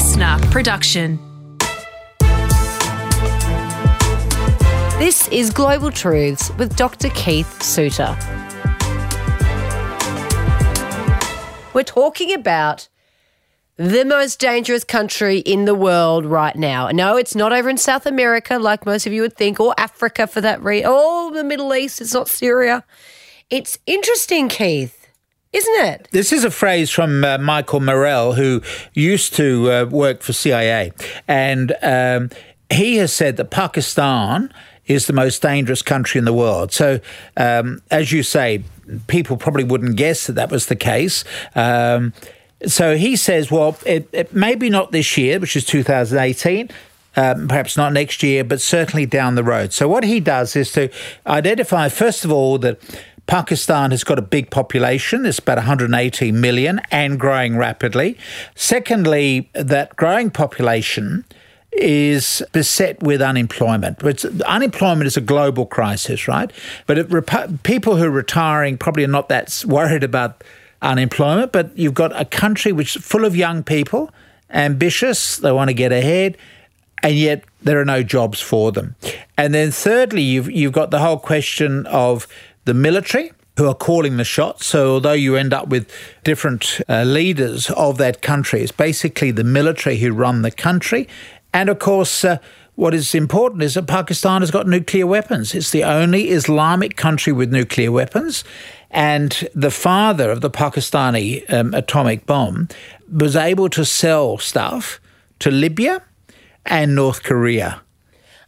listener production. This is Global Truths with Dr. Keith Suter. We're talking about the most dangerous country in the world right now. No, it's not over in South America like most of you would think, or Africa for that reason, or the Middle East. It's not Syria. It's interesting, Keith, isn't it? This is a phrase from uh, Michael Morell, who used to uh, work for CIA, and um, he has said that Pakistan is the most dangerous country in the world. So, um, as you say, people probably wouldn't guess that that was the case. Um, so he says, well, it, it maybe not this year, which is 2018. Um, perhaps not next year, but certainly down the road. So, what he does is to identify, first of all, that Pakistan has got a big population, it's about 180 million and growing rapidly. Secondly, that growing population is beset with unemployment. It's, unemployment is a global crisis, right? But it, people who are retiring probably are not that worried about unemployment, but you've got a country which is full of young people, ambitious, they want to get ahead, and yet there are no jobs for them. And then thirdly, you've you've got the whole question of the military who are calling the shots. So although you end up with different uh, leaders of that country, it's basically the military who run the country. And of course, uh, what is important is that Pakistan has got nuclear weapons. It's the only Islamic country with nuclear weapons. And the father of the Pakistani um, atomic bomb was able to sell stuff to Libya and North Korea.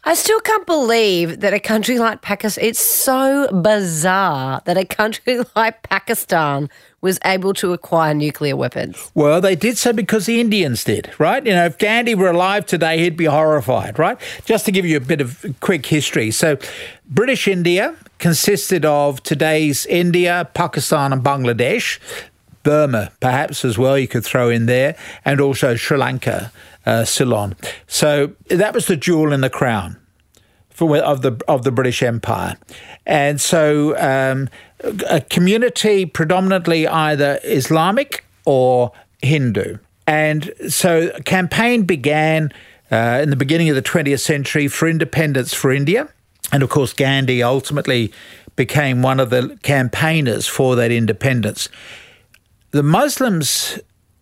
I still can't believe that a country like Pakistan, it's so bizarre that a country like Pakistan was able to acquire nuclear weapons. Well, they did so because the Indians did, right? You know, if Gandhi were alive today, he'd be horrified, right? Just to give you a bit of quick history. So, British India consisted of today's India, Pakistan, and Bangladesh. Burma, perhaps as well, you could throw in there, and also Sri Lanka, uh, Ceylon. So that was the jewel in the crown for, of the of the British Empire, and so um, a community predominantly either Islamic or Hindu, and so a campaign began uh, in the beginning of the 20th century for independence for India, and of course Gandhi ultimately became one of the campaigners for that independence. The Muslims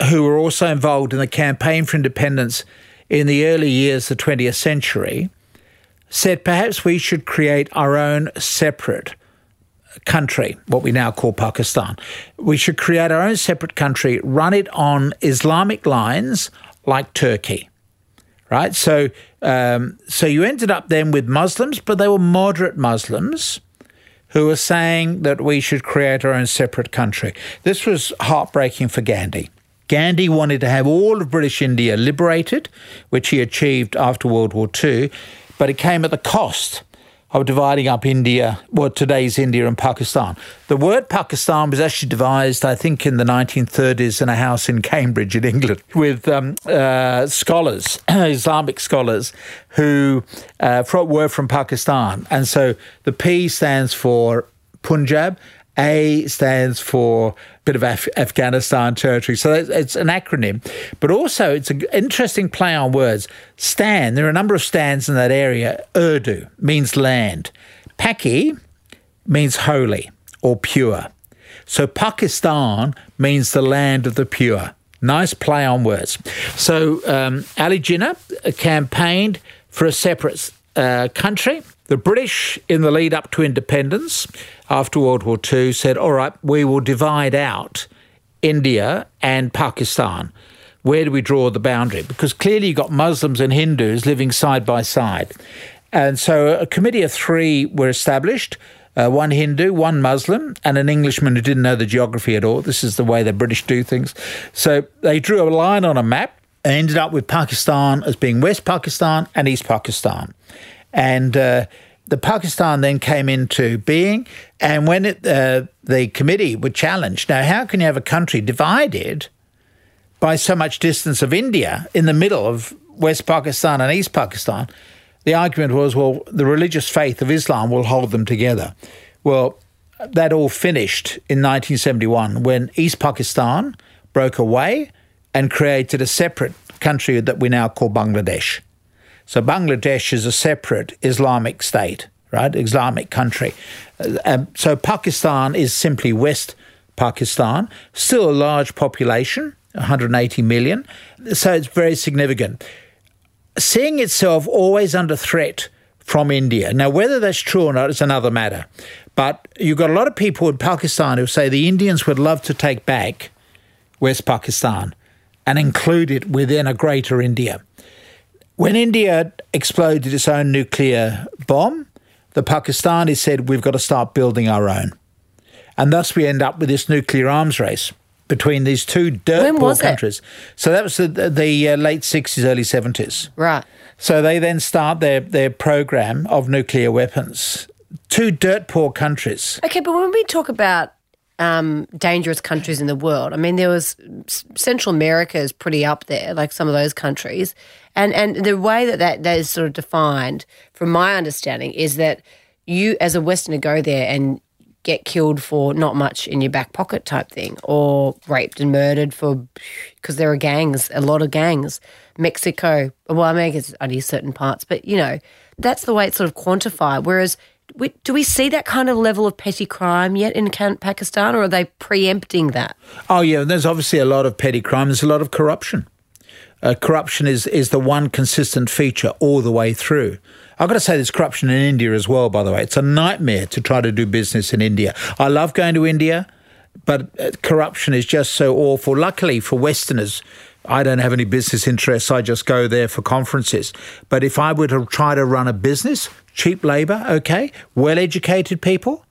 who were also involved in the campaign for independence in the early years of the 20th century said perhaps we should create our own separate country, what we now call Pakistan. We should create our own separate country, run it on Islamic lines like Turkey. Right? So, um, so you ended up then with Muslims, but they were moderate Muslims who were saying that we should create our own separate country. This was heartbreaking for Gandhi. Gandhi wanted to have all of British India liberated, which he achieved after World War II, but it came at the cost of dividing up India, well, today's India and Pakistan. The word Pakistan was actually devised, I think, in the 1930s in a house in Cambridge, in England, with um, uh, scholars, Islamic scholars, who uh, were from Pakistan. And so the P stands for Punjab, A stands for a bit of Af- Afghanistan territory. So it's an acronym, but also it's an interesting play on words. Stan, there are a number of stands in that area. Urdu means land. Paki means holy or pure. So Pakistan means the land of the pure. Nice play on words. So um, Ali Jinnah campaigned for a separate uh, country. The British, in the lead up to independence, after World War II said, all right, we will divide out India and Pakistan. Where do we draw the boundary? Because clearly you've got Muslims and Hindus living side by side. And so a committee of three were established. Uh, one Hindu, one Muslim, and an Englishman who didn't know the geography at all. This is the way the British do things. So they drew a line on a map and ended up with Pakistan as being West Pakistan and East Pakistan. And uh, the Pakistan then came into being, and when it, uh, the committee were challenged, now how can you have a country divided by so much distance of India in the middle of West Pakistan and East Pakistan? The argument was, well, the religious faith of Islam will hold them together. Well, that all finished in 1971 when East Pakistan broke away and created a separate country that we now call Bangladesh. So Bangladesh is a separate Islamic state, right? Islamic country. Um, so Pakistan is simply West Pakistan, still a large population, 180 million. So it's very significant. Seeing itself always under threat from India. Now, whether that's true or not is another matter. But you've got a lot of people in Pakistan who say the Indians would love to take back West Pakistan and include it within a greater India. When India exploded its own nuclear bomb, the Pakistanis said, We've got to start building our own. And thus we end up with this nuclear arms race between these two dirt poor countries. It? So that was the, the uh, late 60s, early 70s. Right. So they then start their, their program of nuclear weapons. Two dirt poor countries. Okay, but when we talk about um, dangerous countries in the world. I mean, there was Central America is pretty up there, like some of those countries, and and the way that that, that is sort of defined, from my understanding, is that you as a Westerner go there and get killed for not much in your back pocket type thing, or raped and murdered for because there are gangs, a lot of gangs. Mexico, well, I mean, it's only certain parts, but you know, that's the way it's sort of quantified. Whereas we, do we see that kind of level of petty crime yet in Pakistan, or are they preempting that? Oh, yeah. There's obviously a lot of petty crime. There's a lot of corruption. Uh, corruption is, is the one consistent feature all the way through. I've got to say, there's corruption in India as well, by the way. It's a nightmare to try to do business in India. I love going to India, but uh, corruption is just so awful. Luckily for Westerners, I don't have any business interests. I just go there for conferences. But if I were to try to run a business, cheap labor, okay, well educated people,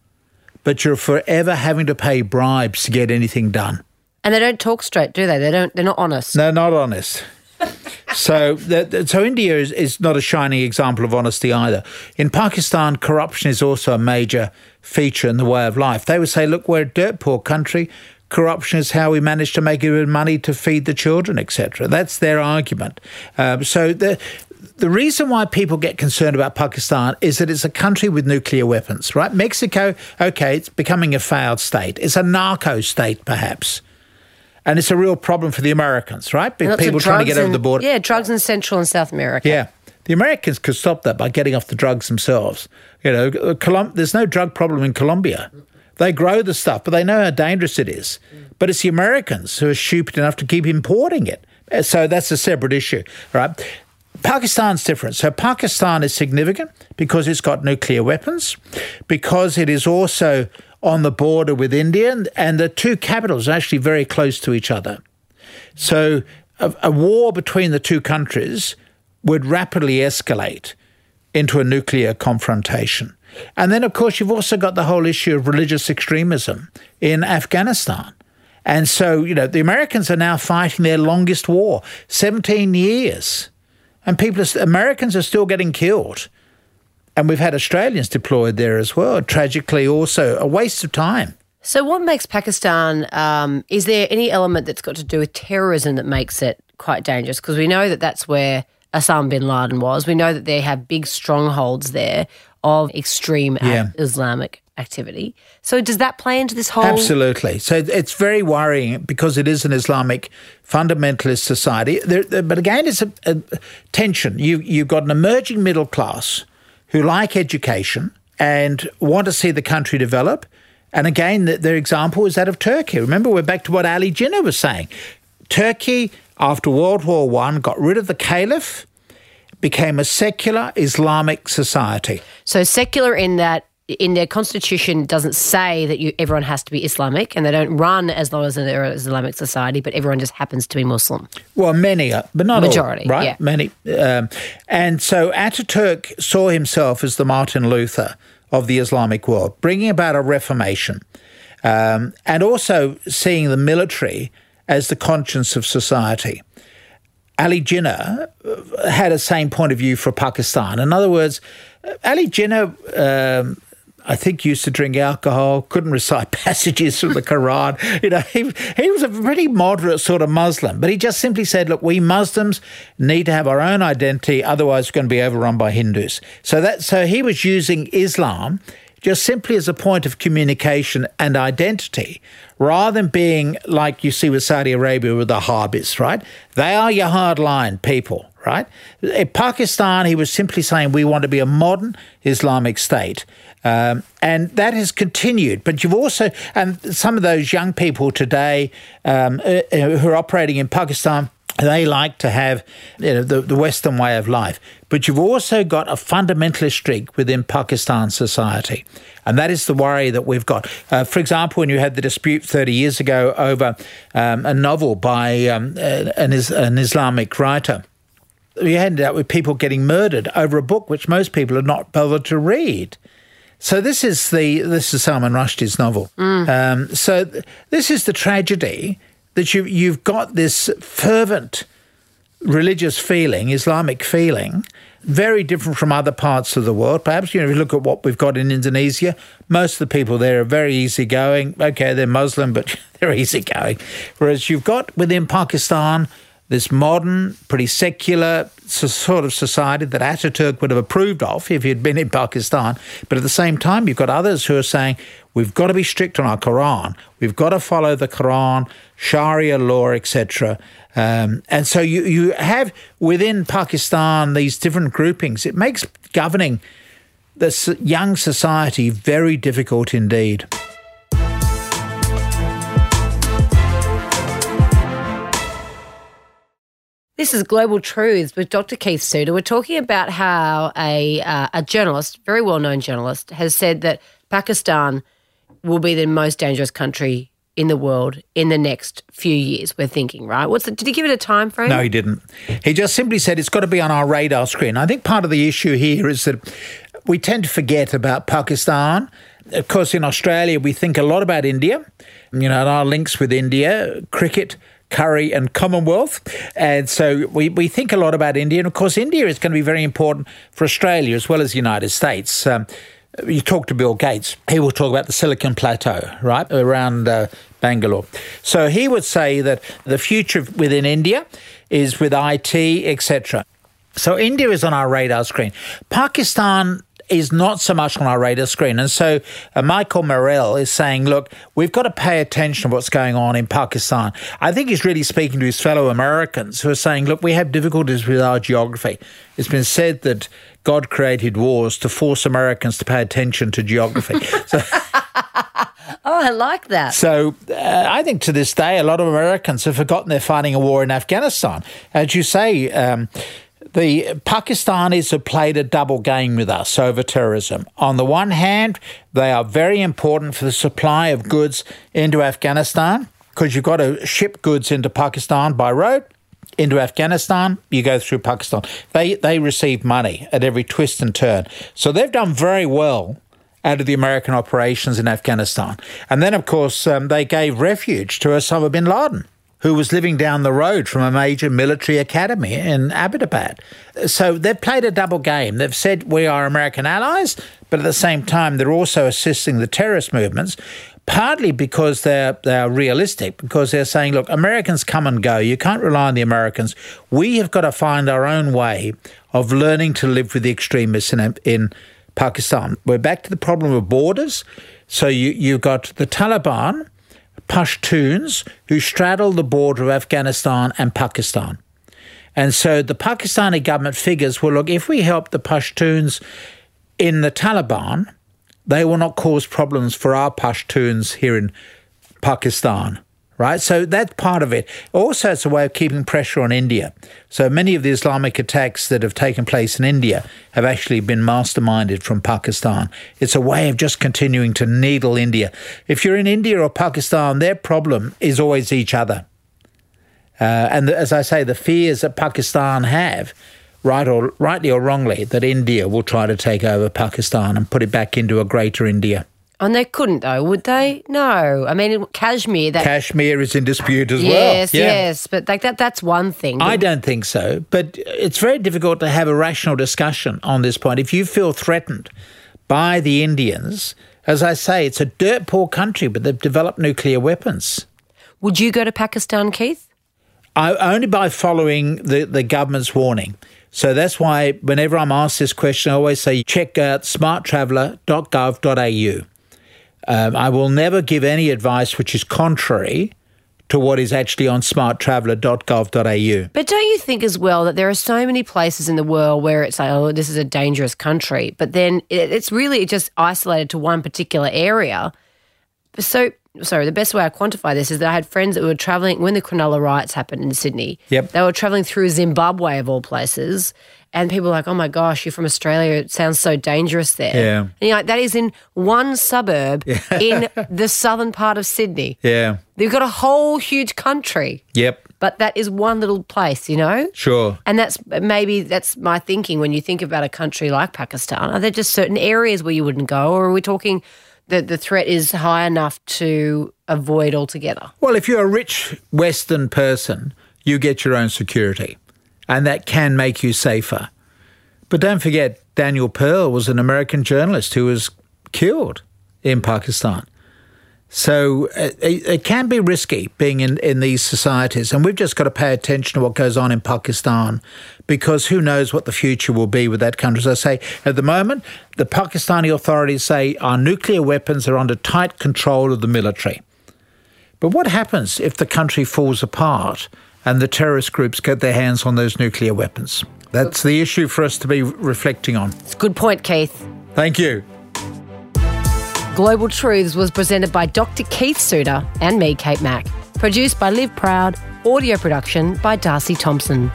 but you're forever having to pay bribes to get anything done. And they don't talk straight, do they? They don't. They're not honest. No, not honest. so, so India is, is not a shining example of honesty either. In Pakistan, corruption is also a major feature in the way of life. They would say, "Look, we're a dirt poor country. Corruption is how we manage to make even money to feed the children, etc." That's their argument. Um, so the the reason why people get concerned about Pakistan is that it's a country with nuclear weapons, right? Mexico, okay, it's becoming a failed state. It's a narco state, perhaps. And it's a real problem for the Americans, right? People trying to get over the border. Yeah, drugs in Central and South America. Yeah. The Americans could stop that by getting off the drugs themselves. You know, Colum- there's no drug problem in Colombia. They grow the stuff, but they know how dangerous it is. But it's the Americans who are stupid enough to keep importing it. So that's a separate issue, right? Pakistan's different. So Pakistan is significant because it's got nuclear weapons, because it is also on the border with India, and the two capitals are actually very close to each other. So a, a war between the two countries would rapidly escalate into a nuclear confrontation. And then, of course, you've also got the whole issue of religious extremism in Afghanistan. And so, you know, the Americans are now fighting their longest war, 17 years and people, are, Americans are still getting killed. And we've had Australians deployed there as well. Tragically, also a waste of time. So, what makes Pakistan? Um, is there any element that's got to do with terrorism that makes it quite dangerous? Because we know that that's where Osama bin Laden was. We know that they have big strongholds there of extreme yeah. Islamic activity. So does that play into this whole? Absolutely. So it's very worrying because it is an Islamic fundamentalist society. There, there, but again, it's a, a tension. You you've got an emerging middle class who like education and want to see the country develop. And again, the, their example is that of Turkey. Remember, we're back to what Ali Jinnah was saying. Turkey, after World War One, got rid of the caliph became a secular Islamic society. So secular in that in their constitution doesn't say that you everyone has to be Islamic, and they don't run as long as they're an Islamic society, but everyone just happens to be Muslim. Well, many are, but not majority, all, right? Yeah. Many, um, and so Ataturk saw himself as the Martin Luther of the Islamic world, bringing about a reformation, um, and also seeing the military as the conscience of society. Ali Jinnah had a same point of view for Pakistan. In other words, Ali Jinnah um, I think used to drink alcohol, couldn't recite passages from the Quran. You know, he, he was a pretty moderate sort of Muslim, but he just simply said, look, we Muslims need to have our own identity, otherwise we're going to be overrun by Hindus. So that so he was using Islam just simply as a point of communication and identity, rather than being like you see with Saudi Arabia with the Wahhabis, right? They are your hardline people, right? In Pakistan, he was simply saying we want to be a modern Islamic state. Um, and that has continued. But you've also, and some of those young people today um, uh, uh, who are operating in Pakistan, they like to have you know, the, the Western way of life. But you've also got a fundamentalist streak within Pakistan society. And that is the worry that we've got. Uh, for example, when you had the dispute 30 years ago over um, a novel by um, an, an Islamic writer, you ended up with people getting murdered over a book which most people had not bothered to read. So this is the this is Salman Rushdie's novel. Mm. Um, so th- this is the tragedy that you you've got this fervent religious feeling, Islamic feeling, very different from other parts of the world. Perhaps you know, if you look at what we've got in Indonesia, most of the people there are very easygoing. Okay, they're Muslim, but they're easygoing. Whereas you've got within Pakistan this modern, pretty secular sort of society that Ataturk would have approved of if he'd been in Pakistan. But at the same time, you've got others who are saying, we've got to be strict on our Quran, we've got to follow the Quran, Sharia law, etc. Um, and so you, you have within Pakistan these different groupings. It makes governing this young society very difficult indeed. This is Global Truths with Dr. Keith Suter. We're talking about how a, uh, a journalist, very well known journalist, has said that Pakistan will be the most dangerous country in the world in the next few years. We're thinking, right? What's the, did he give it a time frame? No, he didn't. He just simply said it's got to be on our radar screen. I think part of the issue here is that we tend to forget about Pakistan. Of course, in Australia, we think a lot about India. You know, our links with India, cricket, curry and Commonwealth. And so we, we think a lot about India. And of course, India is going to be very important for Australia as well as the United States. Um, you talk to Bill Gates, he will talk about the Silicon Plateau, right, around uh, Bangalore. So he would say that the future within India is with IT, etc. So India is on our radar screen. Pakistan is not so much on our radar screen. And so uh, Michael Morell is saying, look, we've got to pay attention to what's going on in Pakistan. I think he's really speaking to his fellow Americans who are saying, look, we have difficulties with our geography. It's been said that God created wars to force Americans to pay attention to geography. so, Oh, I like that. So uh, I think to this day, a lot of Americans have forgotten they're fighting a war in Afghanistan. As you say, um, the Pakistanis have played a double game with us over terrorism. On the one hand, they are very important for the supply of goods into Afghanistan because you've got to ship goods into Pakistan by road. Into Afghanistan, you go through Pakistan. They they receive money at every twist and turn. So they've done very well out of the American operations in Afghanistan. And then, of course, um, they gave refuge to Osama bin Laden who was living down the road from a major military academy in Abbottabad. So they've played a double game. They've said we are American allies, but at the same time, they're also assisting the terrorist movements. Partly because they're they're realistic, because they're saying, look, Americans come and go. You can't rely on the Americans. We have got to find our own way of learning to live with the extremists in, in Pakistan. We're back to the problem of borders. So you, you've got the Taliban, Pashtuns who straddle the border of Afghanistan and Pakistan. And so the Pakistani government figures well, look, if we help the Pashtuns in the Taliban, they will not cause problems for our Pashtuns here in Pakistan right? So that's part of it. Also, it's a way of keeping pressure on India. So many of the Islamic attacks that have taken place in India have actually been masterminded from Pakistan. It's a way of just continuing to needle India. If you're in India or Pakistan, their problem is always each other. Uh, and as I say, the fears that Pakistan have, right or rightly or wrongly, that India will try to take over Pakistan and put it back into a greater India. And they couldn't, though, would they? No. I mean, Kashmir. That, Kashmir is in dispute as yes, well. Yes, yeah. yes. But like that—that's one thing. I don't think so. But it's very difficult to have a rational discussion on this point. If you feel threatened by the Indians, as I say, it's a dirt poor country, but they've developed nuclear weapons. Would you go to Pakistan, Keith? I, only by following the, the government's warning. So that's why whenever I'm asked this question, I always say check out smarttraveller.gov.au. Um, I will never give any advice which is contrary to what is actually on smarttraveller.gov.au. But don't you think as well that there are so many places in the world where it's like, oh, this is a dangerous country, but then it's really just isolated to one particular area. So, sorry, the best way I quantify this is that I had friends that were traveling when the Cronulla riots happened in Sydney. Yep. They were traveling through Zimbabwe, of all places, and people were like, oh my gosh, you're from Australia. It sounds so dangerous there. Yeah. And you're like, that is in one suburb in the southern part of Sydney. Yeah. They've got a whole huge country, Yep. but that is one little place, you know? Sure. And that's maybe that's my thinking when you think about a country like Pakistan. Are there just certain areas where you wouldn't go, or are we talking that the threat is high enough to avoid altogether? Well, if you're a rich Western person, you get your own security, and that can make you safer. But don't forget, Daniel Pearl was an American journalist who was killed in Pakistan. So uh, it, it can be risky being in, in these societies, and we've just got to pay attention to what goes on in Pakistan because who knows what the future will be with that country. As I say, at the moment, the Pakistani authorities say our nuclear weapons are under tight control of the military. But what happens if the country falls apart and the terrorist groups get their hands on those nuclear weapons? That's the issue for us to be reflecting on. It's a good point, Keith. Thank you. Global Truths was presented by Dr. Keith Suter and me, Kate Mack. Produced by Liv Proud. Audio production by Darcy Thompson.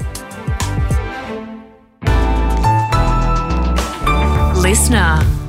Listener.